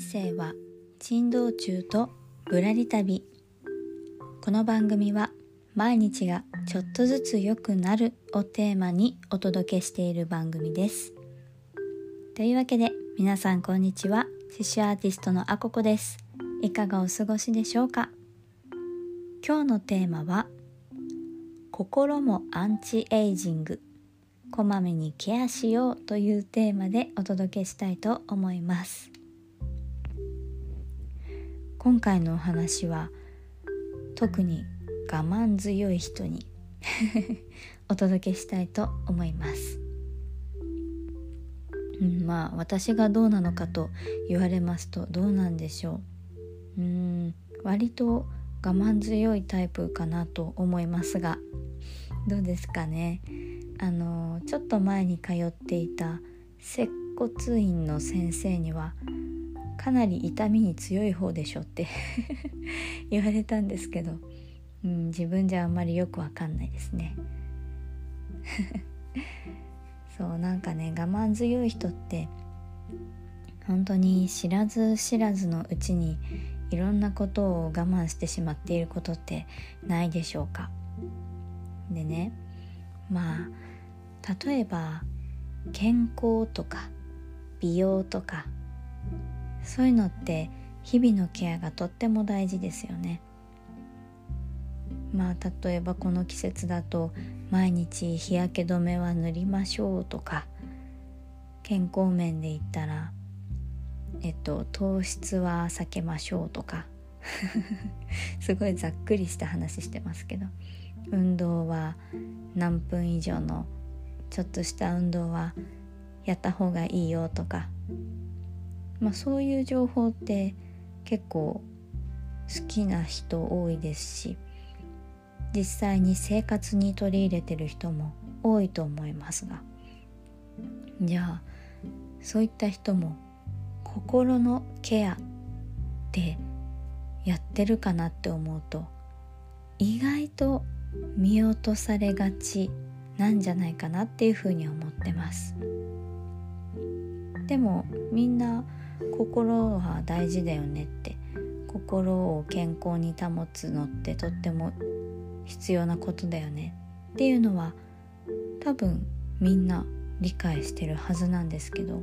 人生は珍道中とぶらり旅。この番組は毎日がちょっとずつ良くなるをテーマにお届けしている番組です。というわけで皆さんこんにちは。刺繍アーティストのあここです。いかがお過ごしでしょうか？今日のテーマは心もアンチエイジング。こまめにケアしようというテーマでお届けしたいと思います。今回のお話は特に我慢強い人に お届けしたいと思います、うん、まあ私がどうなのかと言われますとどうなんでしょう。うん割と我慢強いタイプかなと思いますがどうですかね。あのちょっと前に通っていた接骨院の先生にはかなり痛みに強い方でしょって 言われたんですけど、うん、自分じゃあんまりよくわかんないですね。そうなんかね我慢強い人って本当に知らず知らずのうちにいろんなことを我慢してしまっていることってないでしょうか。でねまあ例えば健康とか美容とかそういうのって日々のケアがとっても大事ですよね。まあ例えばこの季節だと毎日日焼け止めは塗りましょうとか健康面で言ったらえっと糖質は避けましょうとか すごいざっくりした話してますけど運動は何分以上のちょっとした運動はやった方がいいよとか、まあ、そういう情報って結構好きな人多いですし実際に生活に取り入れてる人も多いと思いますがじゃあそういった人も心のケアってやってるかなって思うと意外と見落とされがちなんじゃないかなっていうふうに思ってます。でもみんな心は大事だよねって心を健康に保つのってとっても必要なことだよねっていうのは多分みんな理解してるはずなんですけど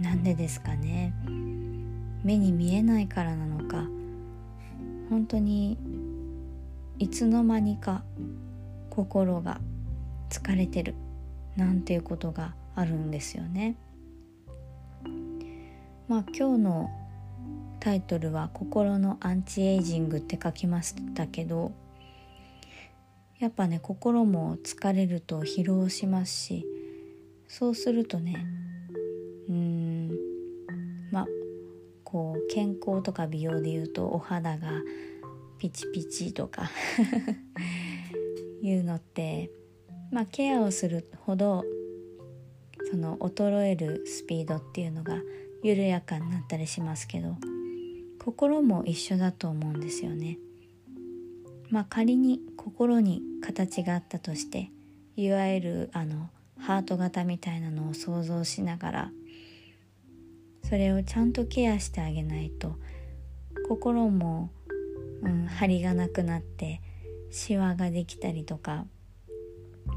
なんでですかね？目に見えないからなのか本当にいつの間にか心が疲れてるなんていうことがあるんですよね。まあ今日のタイトルは「心のアンチエイジング」って書きましたけどやっぱね心も疲れると疲労しますしそうするとねうんまあこう健康とか美容で言うとお肌がピチピチとか いうのってまあ、ケアをするほどその衰えるスピードっていうのが緩やかになったりしますけど心も一緒だと思うんですよね。まあ仮に心に形があったとしていわゆるあのハート型みたいなのを想像しながらそれをちゃんとケアしてあげないと心も、うん、張りがなくなってシワができたりとか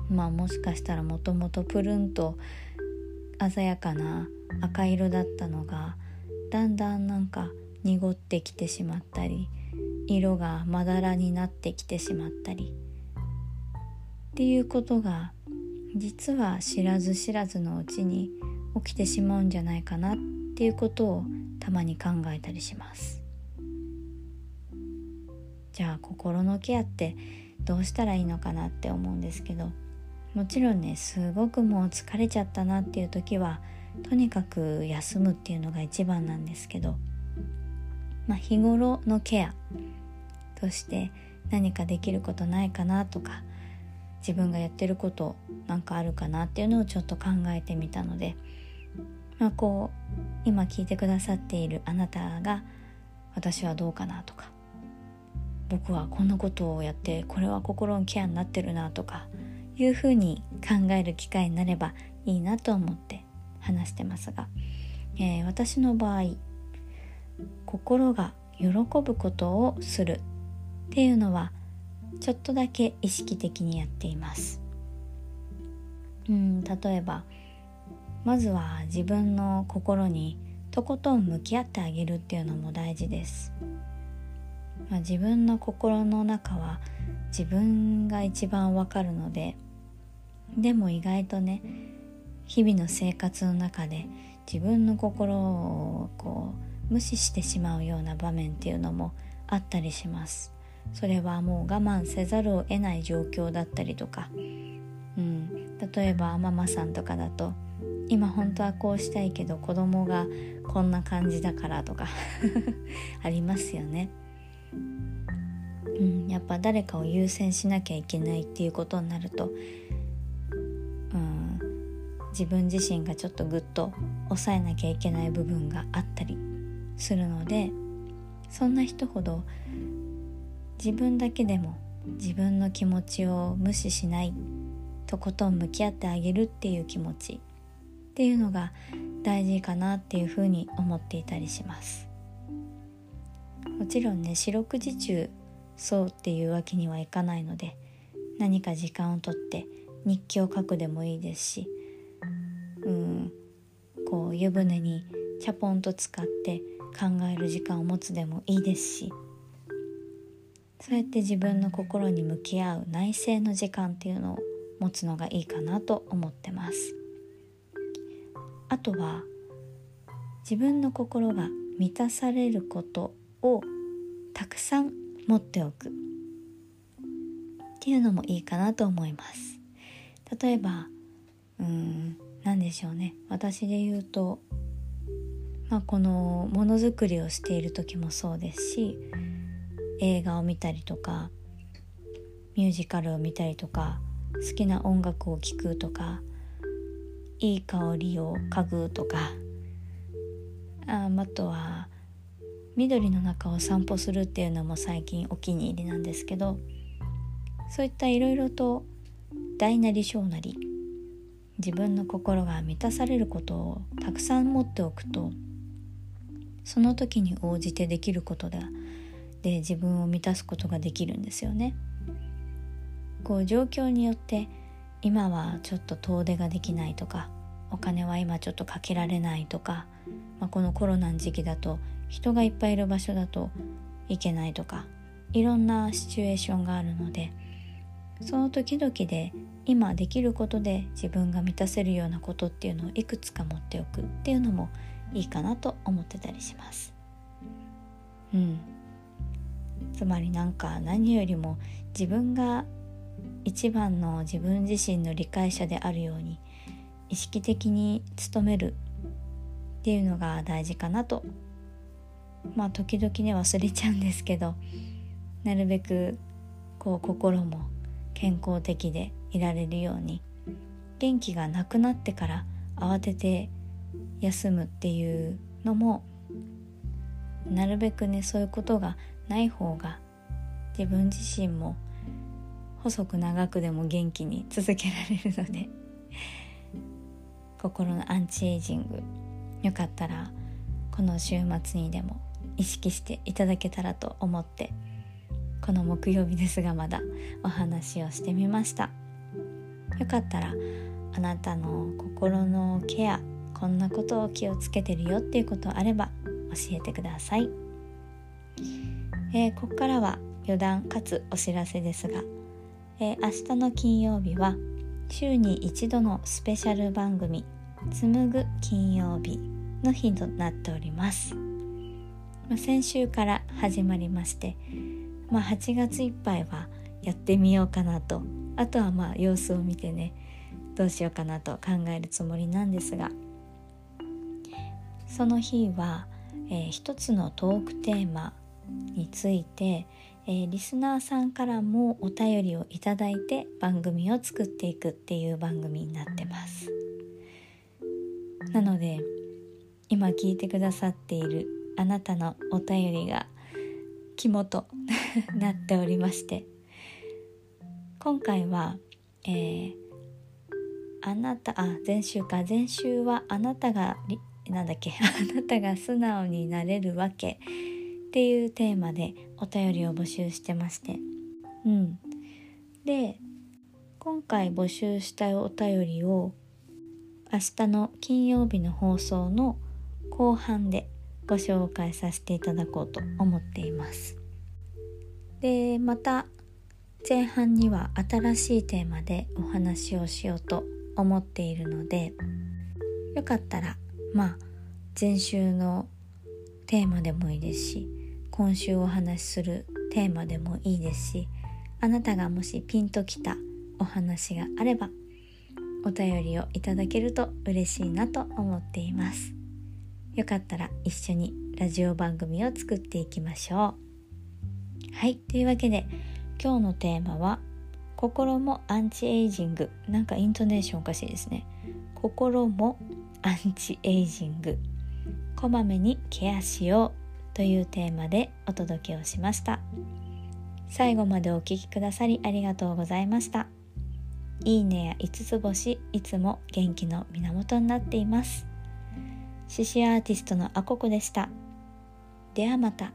まあもしかしたらもともとプルンと鮮やかな赤色だったのがだんだんなんか濁ってきてしまったり色がまだらになってきてしまったり。っていうことが実は知らず知らずのうちに起きてしまうんじゃないかなっていうことをたまに考えたりします。じゃあ心のケアってどうしたらいいのかなって思うんですけどもちろんねすごくもう疲れちゃったなっていう時はとにかく休むっていうのが一番なんですけど、まあ、日頃のケアとして何かできることないかなとか自分がやってることなんかあるかなっていうのをちょっと考えてみたので、まあ、こう今聞いてくださっているあなたが私はどうかなとか僕はこんなことをやってこれは心のケアになってるなとかいうふうに考える機会になればいいなと思って話してますが、えー、私の場合心が喜ぶことをするっていうのはちょっとだけ意識的にやっています。うん例えばまずは自分の心にとことん向き合ってあげるっていうのも大事です、まあ、自分の心の中は自分が一番わかるのででも意外とね日々の生活の中で自分の心をこう無視してしまうような場面っていうのもあったりしますそれはもう我慢せざるを得ない状況だったりとか、うん、例えばママさんとかだと今本当はこうしたいけど子供がこんな感じだからとか ありますよね。うん、やっぱ誰かを優先しなきゃいけないっていうことになると、うん、自分自身がちょっとぐっと抑えなきゃいけない部分があったりするのでそんな人ほど自分だけでも自分の気持ちを無視しないとことん向き合ってあげるっていう気持ちっていうのが大事かなっていうふうに思っていたりします。もちろんね四六時中そうっていうわけにはいかないので何か時間をとって日記を書くでもいいですしうんこう湯船にチャポンと使って考える時間を持つでもいいですしそうやって自分の心に向き合う内省の時間っていうのを持つのがいいかなと思ってます。あとは自分の心が満たされることをたくさん持っておく。っていうのもいいかなと思います。例えばうん何でしょうね。私で言うとまあこのものづくりをしている時もそうですし映画を見たりとかミュージカルを見たりとか好きな音楽を聴くとかいい香りを嗅ぐとかああとは緑の中を散歩するっていうのも最近お気に入りなんですけどそういったいろいろと大なり小なり自分の心が満たされることをたくさん持っておくとその時に応じてできることだで自分を満たすことができるんですよね。こう状況によって今はちょっと遠出ができないとかお金は今ちょっとかけられないとか、まあ、このコロナの時期だと人がいっぱいいる場所だといけないとかいろんなシチュエーションがあるのでその時々で今できることで自分が満たせるようなことっていうのをいくつか持っておくっていうのもいいかなと思ってたりします。うんつまりなんか何よりも自分が一番の自分自身の理解者であるように意識的に努めるっていうのが大事かなと。まあ時々ね忘れちゃうんですけどなるべくこう心も健康的でいられるように元気がなくなってから慌てて休むっていうのもなるべくねそういうことがない方が自分自身も細く長くでも元気に続けられるので心のアンチエイジングよかったらこの週末にでも意識していただけたらと思ってこの木曜日ですがまだお話をしてみました。よかったらあなたの心のケアこんなことを気をつけてるよっていうことあれば教えてください。えー、ここからは余談かつお知らせですが、えー、明日の金曜日は週に一度のスペシャル番組「紡ぐ金曜日」の日となっております、ま、先週から始まりまして、まあ、8月いっぱいはやってみようかなと。あとはまあ様子を見てねどうしようかなと考えるつもりなんですが。その日は、えー、一つのトークテーマについて、えー、リスナーさんからもお便りをいただいて番組を作っていくっていう番組になってます。なので今聞いてくださっているあなたのお便りが肝となっておりまして今回は、えー、あなたあ前週か前週はあなたがなんだっけ あなたが素直になれるわけっていうテーマでお便りを募集してまして。うん。で今回募集したお便りを明日の金曜日の放送の後半でご紹介させていただこうと思っています。でまた前半には新しいテーマでお話をしようと思っているのでよかったらまあ前週のテーマでもいいですし今週お話しするテーマでもいいですしあなたがもしピンときたお話があればお便りをいただけると嬉しいなと思っています。よかったら一緒にラジオ番組を作っていきましょう。はいというわけで今日のテーマは心もアンチエイジング。なんかイントネーションおかしいですね。心もアンチエイジング。こまめにケアしようというテーマでお届けをしました。最後までお聴きくださりありがとうございました。いいねや5つ星いつも元気の源になっています獅子アーティストのアココでしたではまた。